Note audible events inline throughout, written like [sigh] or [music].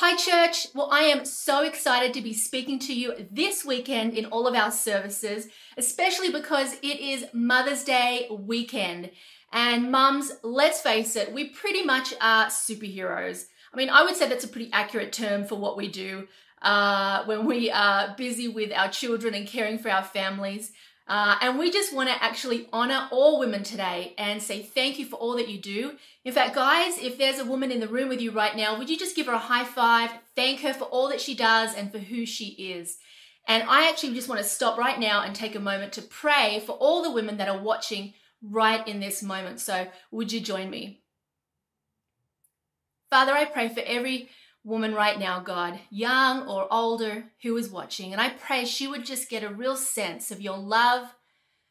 Hi, church. Well, I am so excited to be speaking to you this weekend in all of our services, especially because it is Mother's Day weekend. And mums, let's face it, we pretty much are superheroes. I mean, I would say that's a pretty accurate term for what we do uh, when we are busy with our children and caring for our families. Uh, and we just want to actually honor all women today and say thank you for all that you do. In fact, guys, if there's a woman in the room with you right now, would you just give her a high five, thank her for all that she does and for who she is? And I actually just want to stop right now and take a moment to pray for all the women that are watching right in this moment. So, would you join me? Father, I pray for every woman right now, God, young or older, who is watching. And I pray she would just get a real sense of your love,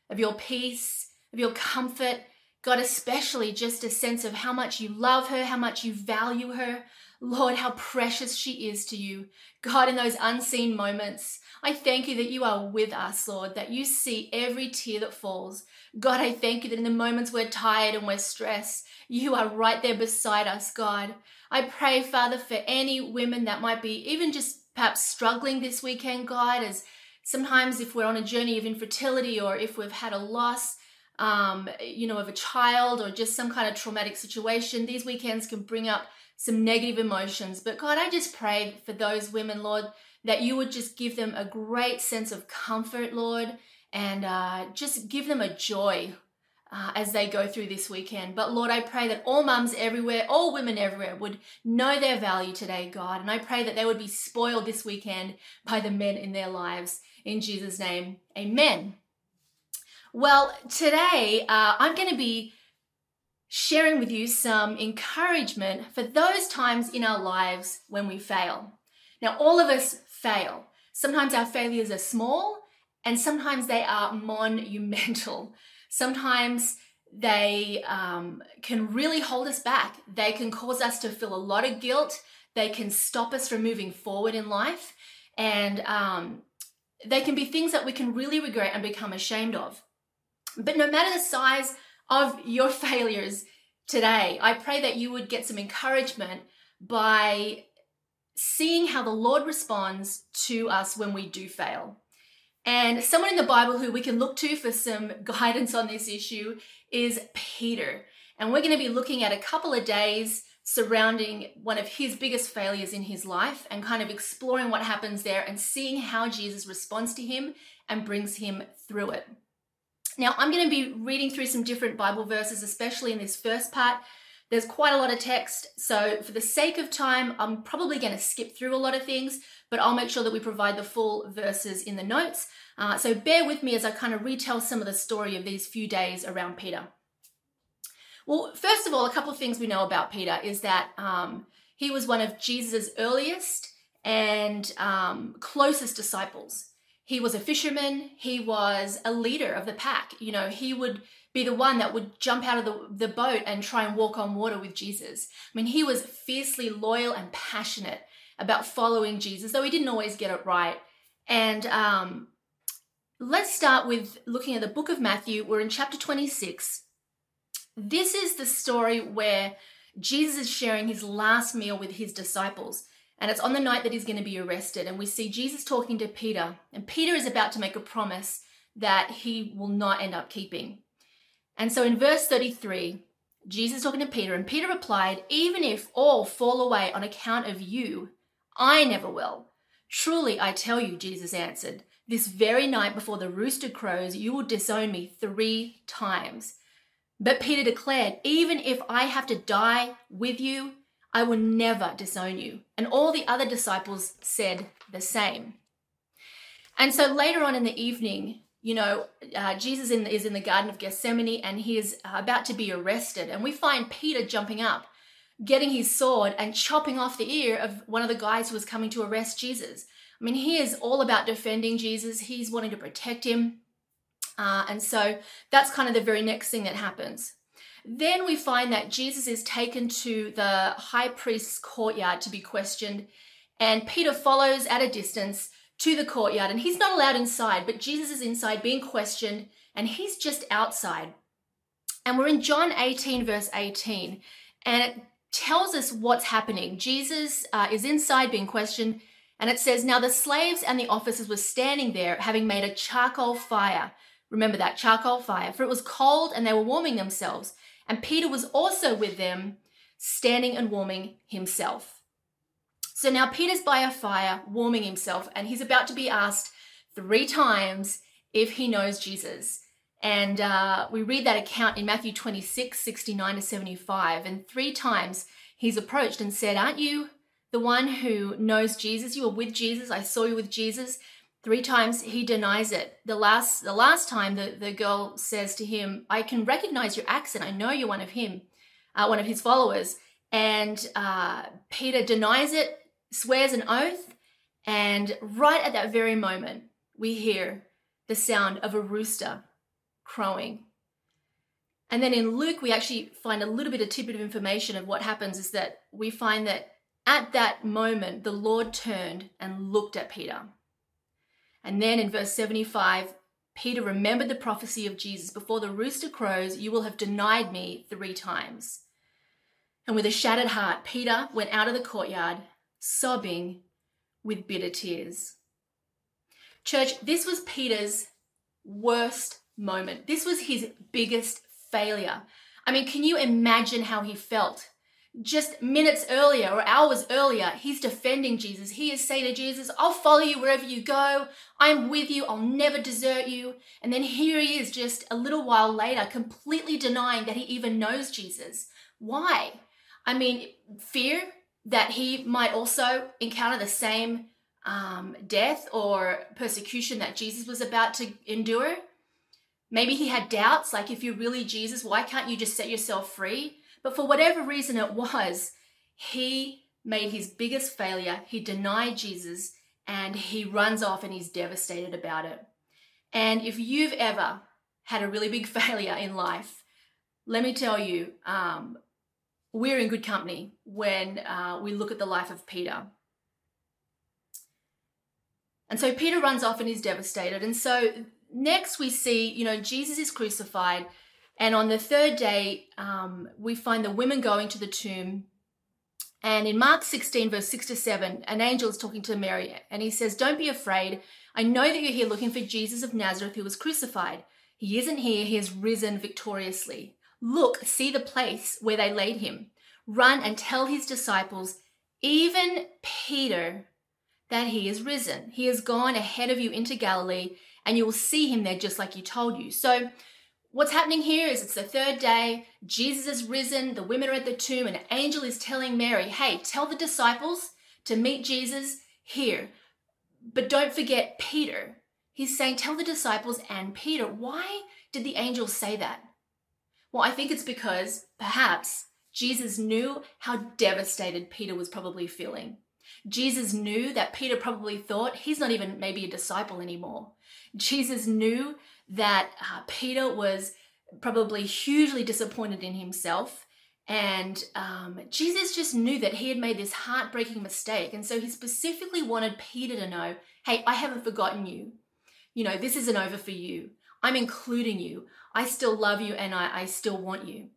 of your peace, of your comfort. God, especially just a sense of how much you love her, how much you value her. Lord, how precious she is to you. God, in those unseen moments, I thank you that you are with us, Lord, that you see every tear that falls. God, I thank you that in the moments we're tired and we're stressed, you are right there beside us, God. I pray, Father, for any women that might be even just perhaps struggling this weekend, God, as sometimes if we're on a journey of infertility or if we've had a loss, um, you know, of a child or just some kind of traumatic situation, these weekends can bring up some negative emotions. But God, I just pray for those women, Lord, that you would just give them a great sense of comfort, Lord, and uh, just give them a joy, uh, as they go through this weekend. But Lord, I pray that all mums everywhere, all women everywhere would know their value today, God. And I pray that they would be spoiled this weekend by the men in their lives. In Jesus' name, amen. Well, today uh, I'm going to be sharing with you some encouragement for those times in our lives when we fail. Now, all of us fail. Sometimes our failures are small and sometimes they are monumental. Sometimes they um, can really hold us back. They can cause us to feel a lot of guilt. They can stop us from moving forward in life. And um, they can be things that we can really regret and become ashamed of. But no matter the size of your failures today, I pray that you would get some encouragement by seeing how the Lord responds to us when we do fail. And someone in the Bible who we can look to for some [laughs] guidance on this issue is Peter. And we're going to be looking at a couple of days surrounding one of his biggest failures in his life and kind of exploring what happens there and seeing how Jesus responds to him and brings him through it. Now, I'm going to be reading through some different Bible verses, especially in this first part. There's quite a lot of text, so for the sake of time, I'm probably going to skip through a lot of things, but I'll make sure that we provide the full verses in the notes. Uh, so bear with me as I kind of retell some of the story of these few days around Peter. Well, first of all, a couple of things we know about Peter is that um, he was one of Jesus' earliest and um, closest disciples. He was a fisherman, he was a leader of the pack. You know, he would be the one that would jump out of the, the boat and try and walk on water with Jesus. I mean, he was fiercely loyal and passionate about following Jesus, though he didn't always get it right. And um, let's start with looking at the book of Matthew. We're in chapter 26. This is the story where Jesus is sharing his last meal with his disciples. And it's on the night that he's going to be arrested. And we see Jesus talking to Peter. And Peter is about to make a promise that he will not end up keeping. And so in verse 33, Jesus talking to Peter, and Peter replied, Even if all fall away on account of you, I never will. Truly, I tell you, Jesus answered, this very night before the rooster crows, you will disown me three times. But Peter declared, Even if I have to die with you, I will never disown you. And all the other disciples said the same. And so later on in the evening, you know, uh, Jesus in, is in the Garden of Gethsemane and he is uh, about to be arrested. And we find Peter jumping up, getting his sword and chopping off the ear of one of the guys who was coming to arrest Jesus. I mean, he is all about defending Jesus, he's wanting to protect him. Uh, and so that's kind of the very next thing that happens. Then we find that Jesus is taken to the high priest's courtyard to be questioned, and Peter follows at a distance to the courtyard, and he's not allowed inside, but Jesus is inside being questioned, and he's just outside. And we're in John 18, verse 18, and it tells us what's happening. Jesus uh, is inside being questioned, and it says, Now the slaves and the officers were standing there, having made a charcoal fire. Remember that charcoal fire, for it was cold and they were warming themselves. And Peter was also with them, standing and warming himself. So now Peter's by a fire, warming himself, and he's about to be asked three times if he knows Jesus. And uh, we read that account in Matthew 26, 69 to 75. And three times he's approached and said, Aren't you the one who knows Jesus? You were with Jesus. I saw you with Jesus. Three times he denies it. The last, the last time the, the girl says to him, I can recognize your accent. I know you're one of him, uh, one of his followers. And uh, Peter denies it, swears an oath. And right at that very moment, we hear the sound of a rooster crowing. And then in Luke, we actually find a little bit of tidbit of information of what happens is that we find that at that moment, the Lord turned and looked at Peter. And then in verse 75, Peter remembered the prophecy of Jesus before the rooster crows, you will have denied me three times. And with a shattered heart, Peter went out of the courtyard, sobbing with bitter tears. Church, this was Peter's worst moment. This was his biggest failure. I mean, can you imagine how he felt? Just minutes earlier or hours earlier, he's defending Jesus. He is saying to Jesus, I'll follow you wherever you go. I'm with you. I'll never desert you. And then here he is, just a little while later, completely denying that he even knows Jesus. Why? I mean, fear that he might also encounter the same um, death or persecution that Jesus was about to endure. Maybe he had doubts, like, if you're really Jesus, why can't you just set yourself free? But for whatever reason it was, he made his biggest failure. He denied Jesus and he runs off and he's devastated about it. And if you've ever had a really big [laughs] failure in life, let me tell you, um, we're in good company when uh, we look at the life of Peter. And so Peter runs off and he's devastated. And so next we see, you know, Jesus is crucified. And on the third day, um, we find the women going to the tomb. And in Mark 16, verse 6 to 7, an angel is talking to Mary and he says, Don't be afraid. I know that you're here looking for Jesus of Nazareth who was crucified. He isn't here, he has risen victoriously. Look, see the place where they laid him. Run and tell his disciples, even Peter, that he is risen. He has gone ahead of you into Galilee, and you will see him there just like he told you. So, what's happening here is it's the third day, Jesus is risen, the women are at the tomb, and an angel is telling Mary, hey, tell the disciples to meet Jesus here. But don't forget Peter. He's saying, tell the disciples and Peter. Why did the angel say that? Well, I think it's because perhaps Jesus knew how devastated Peter was probably feeling. Jesus knew that Peter probably thought he's not even maybe a disciple anymore. Jesus knew that uh, Peter was probably hugely disappointed in himself. And um, Jesus just knew that he had made this heartbreaking mistake. And so he specifically wanted Peter to know hey, I haven't forgotten you. You know, this isn't over for you. I'm including you. I still love you and I, I still want you.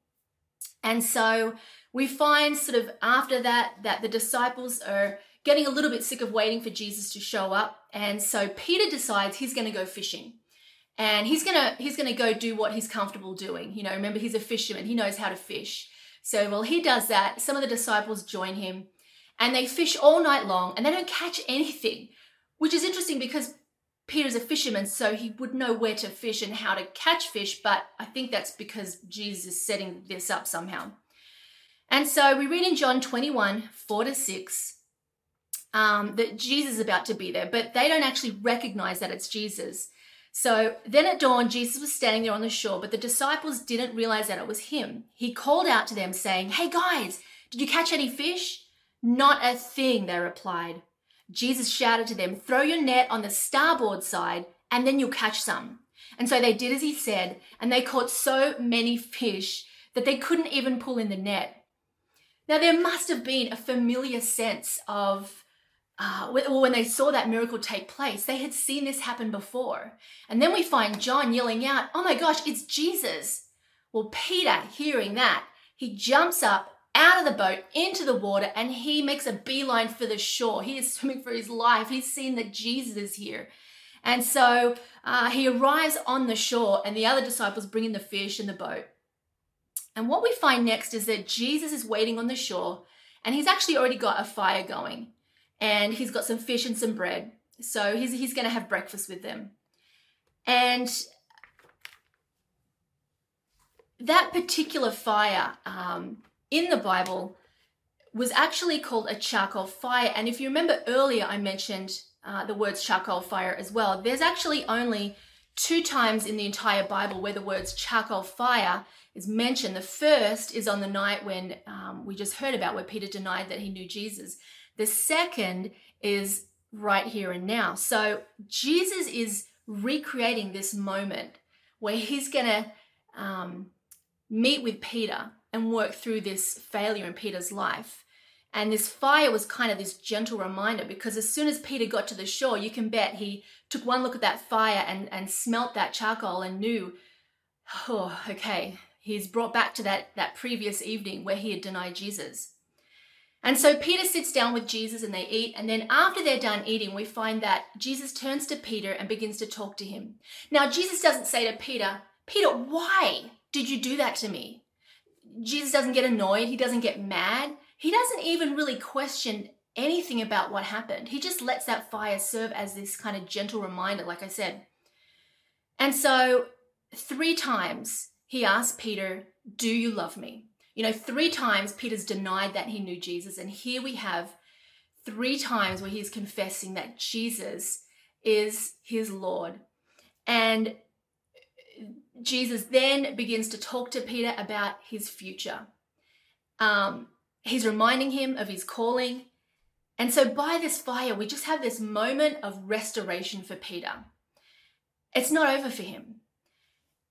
And so we find sort of after that that the disciples are getting a little bit sick of waiting for Jesus to show up. And so Peter decides he's going to go fishing. And he's going to he's going to go do what he's comfortable doing. You know, remember he's a fisherman. He knows how to fish. So while he does that, some of the disciples join him and they fish all night long and they don't catch anything, which is interesting because Peter's a fisherman, so he would know where to fish and how to catch fish, but I think that's because Jesus is setting this up somehow. And so we read in John 21 4 to 6 um, that Jesus is about to be there, but they don't actually recognize that it's Jesus. So then at dawn, Jesus was standing there on the shore, but the disciples didn't realize that it was him. He called out to them, saying, Hey guys, did you catch any fish? Not a thing, they replied. Jesus shouted to them, Throw your net on the starboard side, and then you'll catch some. And so they did as he said, and they caught so many fish that they couldn't even pull in the net. Now, there must have been a familiar sense of uh, when they saw that miracle take place, they had seen this happen before. And then we find John yelling out, Oh my gosh, it's Jesus. Well, Peter, hearing that, he jumps up, out of the boat into the water and he makes a beeline for the shore. He is [laughs] swimming for his life. He's seen that Jesus is here. And so uh, he arrives on the shore, and the other disciples bring in the fish in the boat. And what we find next is that Jesus is waiting on the shore, and he's actually already got a fire going, and he's got some fish and some bread. So he's, he's going to have breakfast with them. And that particular fire um, in the Bible was actually called a charcoal fire. And if you remember earlier, I mentioned uh, the words charcoal fire as well. There's actually only two times in the entire Bible where the words charcoal fire is mentioned. The first is on the night when um, we just heard about, where Peter denied that he knew Jesus. The second is right here and now. So Jesus is recreating this moment where he's going to um, meet with Peter and work through this failure in Peter's life. And this fire was kind of this gentle reminder because as soon as Peter got to the shore, you can bet he took one look at that fire and, and smelt that charcoal and knew, oh, okay, he's brought back to that, that previous evening where he had denied Jesus. And so Peter sits down with Jesus and they eat. And then after they're done eating, we find that Jesus turns to Peter and begins to talk to him. Now, Jesus doesn't say to Peter, Peter, why did you do that to me? Jesus doesn't get annoyed. He doesn't get mad. He doesn't even really question anything about what happened. He just lets that fire serve as this kind of gentle reminder, like I said. And so, three times he asks Peter, Do you love me? You know, three times Peter's denied that he knew Jesus. And here we have three times where he's confessing that Jesus is his Lord. And Jesus then begins to talk to Peter about his future. Um, he's reminding him of his calling. And so, by this fire, we just have this moment of restoration for Peter. It's not over for him.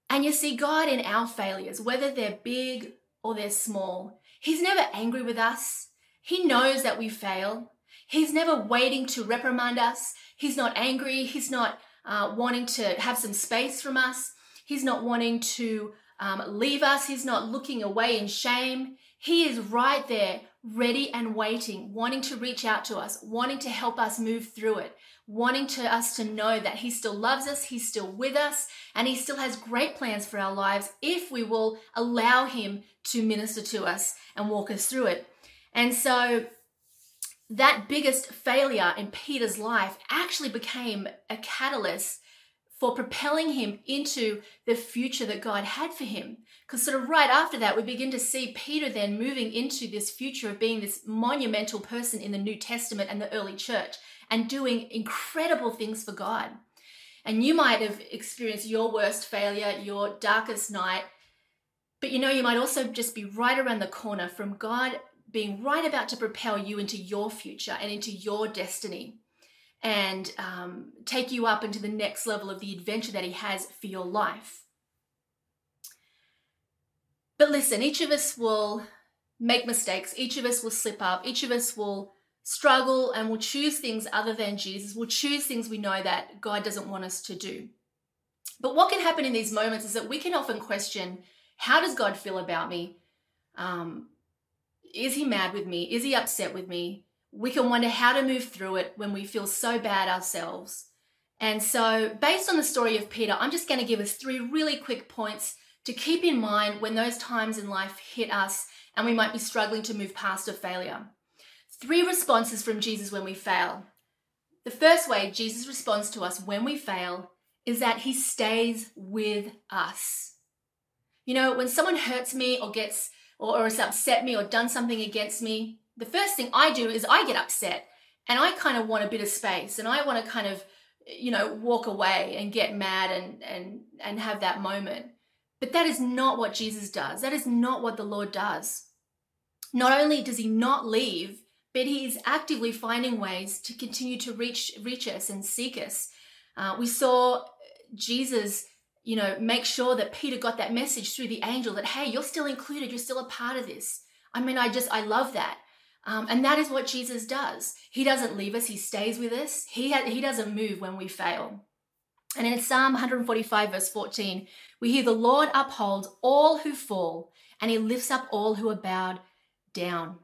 And you see, God in our failures, whether they're big or they're small, He's never angry with us. He knows that we fail. He's never waiting to reprimand us. He's not angry. He's not uh, wanting to have some space from us. He's not wanting to um, leave us. He's not looking away in shame. He is right there, ready and waiting, wanting to reach out to us, wanting to help us move through it, wanting to us to know that He still loves us, He's still with us, and He still has great plans for our lives if we will allow Him to minister to us and walk us through it. And so, that biggest failure in Peter's life actually became a catalyst for propelling him into the future that God had for him. Because, sort of, right after that, we begin to see Peter then moving into this future of being this monumental person in the New Testament and the early church and doing incredible things for God. And you might have experienced your worst failure, your darkest night, but you know, you might also just be right around the corner from God being right about to propel you into your future and into your destiny and um, take you up into the next level of the adventure that He has for your life. But listen, each of us will make mistakes, each of us will slip up, each of us will struggle and will choose things other than Jesus, will choose things we know that God doesn't want us to do. But what can happen in these moments is that we can often question how does God feel about me? Um, is he mad with me? Is he upset with me? we can wonder how to move through it when we feel so bad ourselves. And so, based on the story of Peter, I'm just going to give us three really quick points to keep in mind when those times in life hit us and we might be struggling to move past a failure. Three responses from Jesus when we fail. The first way Jesus responds to us when we fail is that he stays with us. You know, when someone hurts me or gets or, or has upset me or done something against me, the first thing I do is I get upset and I kind of want a bit of space and I want to kind of you know walk away and get mad and and and have that moment. But that is not what Jesus does. That is not what the Lord does. Not only does he not leave, but he is actively finding ways to continue to reach reach us and seek us. Uh, we saw Jesus, you know, make sure that Peter got that message through the angel that hey, you're still included, you're still a part of this. I mean, I just I love that. Um, and that is what Jesus does. He doesn't leave us, He stays with us. He, ha- he doesn't move when we fail. And in Psalm 145, verse 14, we hear the Lord upholds all who fall, and He lifts up all who are bowed down.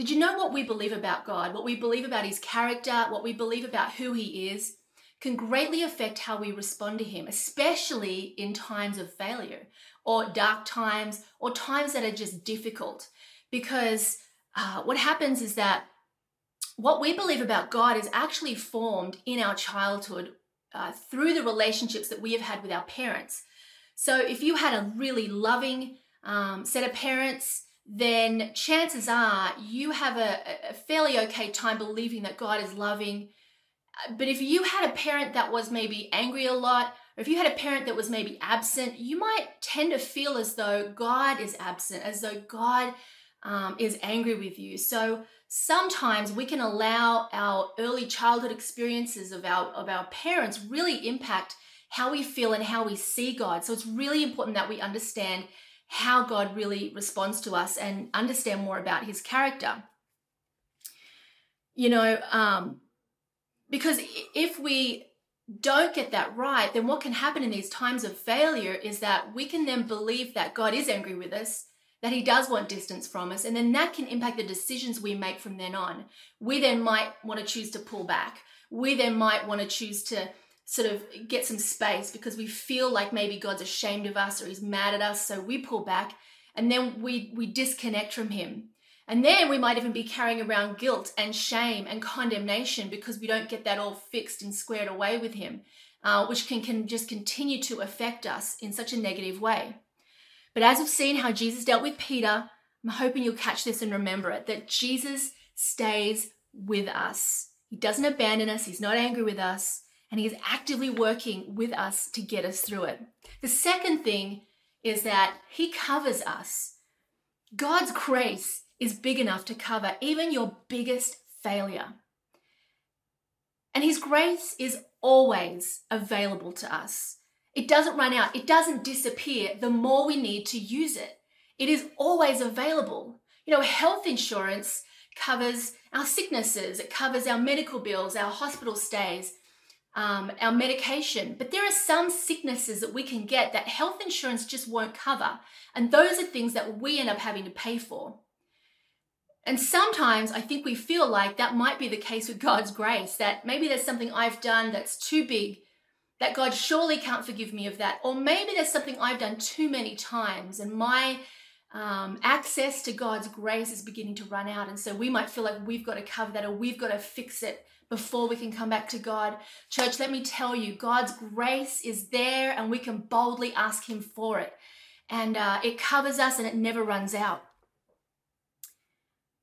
Did you know what we believe about God, what we believe about his character, what we believe about who he is, can greatly affect how we respond to him, especially in times of failure or dark times or times that are just difficult. Because uh, what happens is that what we believe about God is actually formed in our childhood uh, through the relationships that we have had with our parents. So if you had a really loving um, set of parents, then chances are you have a, a fairly okay time believing that God is loving. But if you had a parent that was maybe angry a lot, or if you had a parent that was maybe absent, you might tend to feel as though God is absent, as though God um, is angry with you. So sometimes we can allow our early childhood experiences of our of our parents really impact how we feel and how we see God. So it's really important that we understand how God really responds to us and understand more about his character. You know, um, because if we don't get that right, then what can happen in these times of failure is that we can then believe that God is angry with us, that he does want distance from us, and then that can impact the decisions we make from then on. We then might want to choose to pull back. We then might want to choose to sort of get some space because we feel like maybe God's ashamed of us or he's mad at us. So we pull back and then we, we disconnect from him. And then we might even be carrying around guilt and shame and condemnation because we don't get that all fixed and squared away with him, uh, which can, can just continue to affect us in such a negative way. But as we've seen how Jesus dealt with Peter, I'm hoping you'll catch this and remember it that Jesus stays with us. He doesn't abandon us, He's not angry with us and He is actively working with us to get us through it. The second thing is that He covers us. God's grace is big enough to cover even your biggest failure. And His grace is always available to us. It doesn't run out, it doesn't disappear the more we need to use it. It is always available. You know, health insurance covers our sicknesses, it covers our medical bills, our hospital stays, um, our medication. But there are some sicknesses that we can get that health insurance just won't cover. And those are things that we end up having to pay for. And sometimes I think we feel like that might be the case with God's grace, that maybe there's something I've done that's too big, that God surely can't forgive me of that. Or maybe there's something I've done too many times and my um, access to God's grace is beginning to run out. And so we might feel like we've got to cover that or we've got to fix it before we can come back to God. Church, let me tell you, God's grace is there and we can boldly ask Him for it. And uh, it covers us and it never runs out.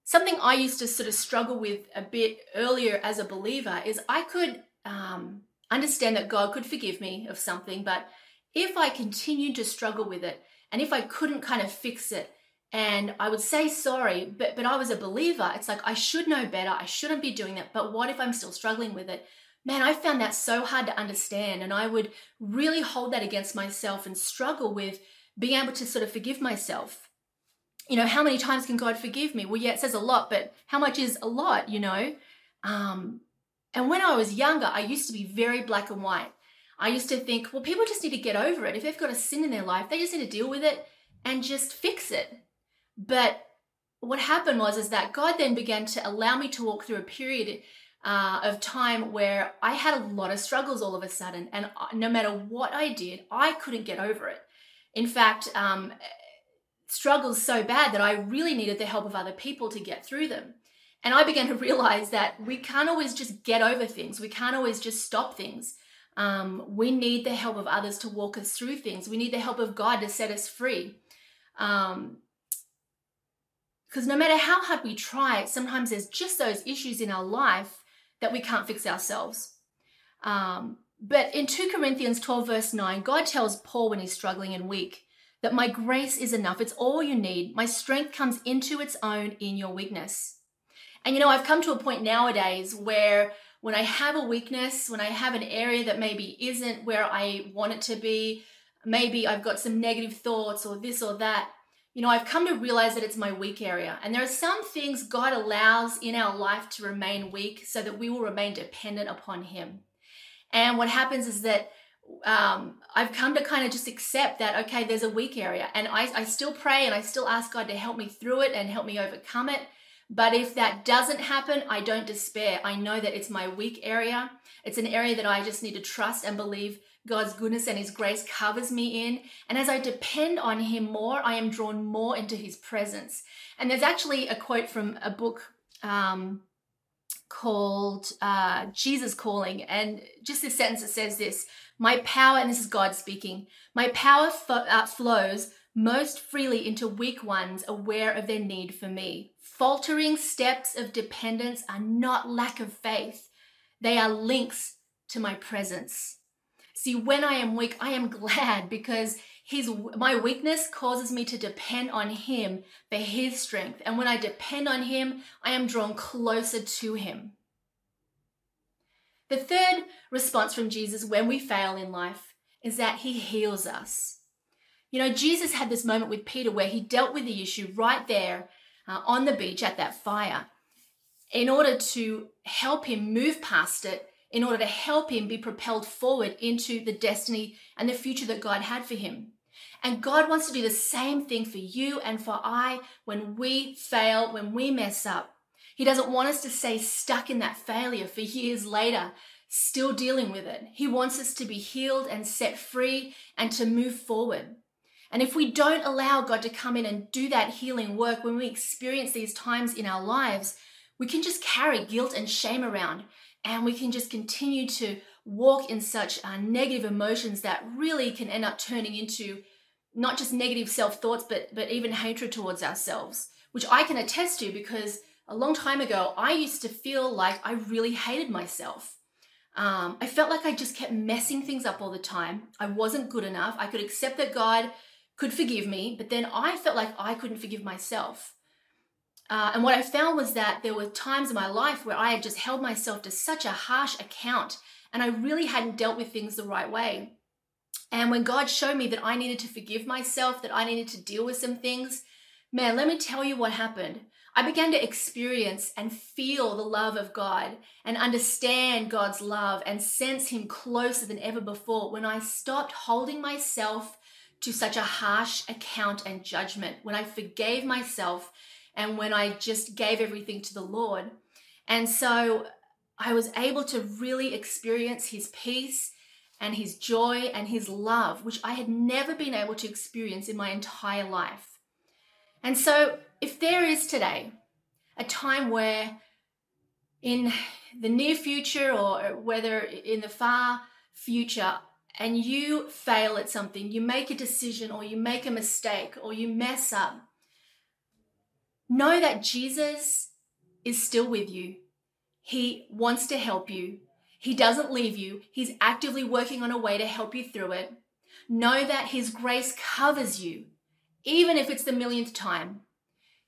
Something I used to sort of struggle with a bit earlier as a believer is I could um, understand that God could forgive me of something, but if I continued to struggle with it and if I couldn't kind of fix it, and I would say sorry, but but I was a believer. It's like I should know better. I shouldn't be doing that. But what if I'm still struggling with it? Man, I found that so hard to understand and I would really hold that against myself and struggle with being able to sort of forgive myself. You know, how many times can God forgive me? Well, yeah, it says a lot, but how much is a lot, you know? Um, and when I was younger, I used to be very black and white. I used to think, well, people just need to get over it. If they've got a sin in their life, they just need to deal with it and just fix it. But what happened was is that God then began to allow me to walk through a period uh, of time where I had a lot of struggles all of a sudden, and no matter what I did, I couldn't get over it. In fact, um, struggles so bad that I really needed the help of other people to get through them. And I began to realize that we can't always just get over things. We can't always just stop things. Um, we need the help of others to walk us through things. We need the help of God to set us free. Um, because no matter how hard we try, sometimes there's just those issues in our life that we can't fix ourselves. Um, but in 2 Corinthians 12, verse 9, God tells Paul when he's struggling and weak that my grace is enough. It's all you need. My strength comes into its own in your weakness. And you know, I've come to a point nowadays where when I have a weakness, when I have an area that maybe isn't where I want it to be, maybe I've got some negative thoughts or this or that, you know, I've come to realize that it's my weak area. And there are some things God allows in our life to remain weak so that we will remain dependent upon Him. And what happens is that um, I've come to kind of just accept that, okay, there's a weak area. And I, I still pray and I still ask God to help me through it and help me overcome it. But if that doesn't happen, I don't despair. I know that it's my weak area. It's an area that I just need to trust and believe God's goodness and His grace covers me in. And as I depend on Him more, I am drawn more into His presence. And there's actually a quote from a book um, called uh, Jesus Calling. And just this sentence that says this My power, and this is God speaking, my power uh, flows most freely into weak ones aware of their need for me. Faltering steps of dependence are not lack of faith, they are links to my presence. See, when I am weak, I am [laughs] glad because his my weakness causes me to depend on him for his strength. And when I depend on him, I am drawn closer to him. The third response from Jesus when we fail in life is that he heals us. You know, Jesus had this moment with Peter where he dealt with the issue right there uh, on the beach at that fire in order to help him move past it in order to help him be propelled forward into the destiny and the future that God had for him. And God wants to do the same thing for you and for I when we fail, when we mess up. He doesn't want us to stay stuck in that failure for years later, still dealing with it. He wants us to be healed and set free and to move forward. And if we don't allow God to come in and do that healing work when we experience these times in our lives, we can just carry guilt and shame around and we can just continue to walk in such uh, negative emotions that really can end up turning into not just negative self thoughts, but but even hatred towards ourselves, which I can attest to because a long time ago I used to feel like I really hated myself. Um, I felt like I just kept messing things up all the time. I wasn't good enough. I could accept that God could forgive me, but then I felt like I couldn't forgive myself. Uh, and what I found was that there were times in my life where I had just held myself to such a harsh account and I really hadn't dealt with things the right way. And when God showed me that I needed to forgive myself, that I needed to deal with some things, man, let me tell you what happened. I began to experience and feel the love of God and understand God's love and sense Him closer than ever before when I stopped holding myself to such a harsh account and judgment, when I forgave myself and when I just gave everything to the Lord. And so I was able to really experience His peace and His joy and His love, which I had never been able to experience in my entire life. And so, if there is today a time where in the near future or whether in the far future, and you fail at something, you make a decision or you make a mistake or you mess up, Know that Jesus is still with you. He wants to help you. He doesn't leave you. He's actively working on a way to help you through it. Know that His grace covers you, even if it's the millionth time.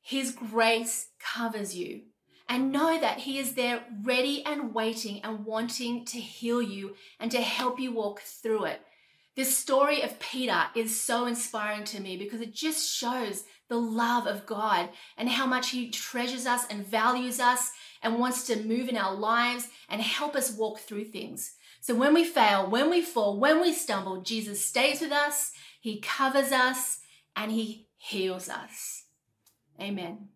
His grace covers you. And know that He is there ready and waiting and wanting to heal you and to help you walk through it. This story of Peter is so inspiring to me because it just shows the love of God and how much He treasures us and values us and wants to move in our lives and help us walk through things. So when we fail, when we fall, when we stumble, Jesus stays with us, He covers us, and He heals us. Amen.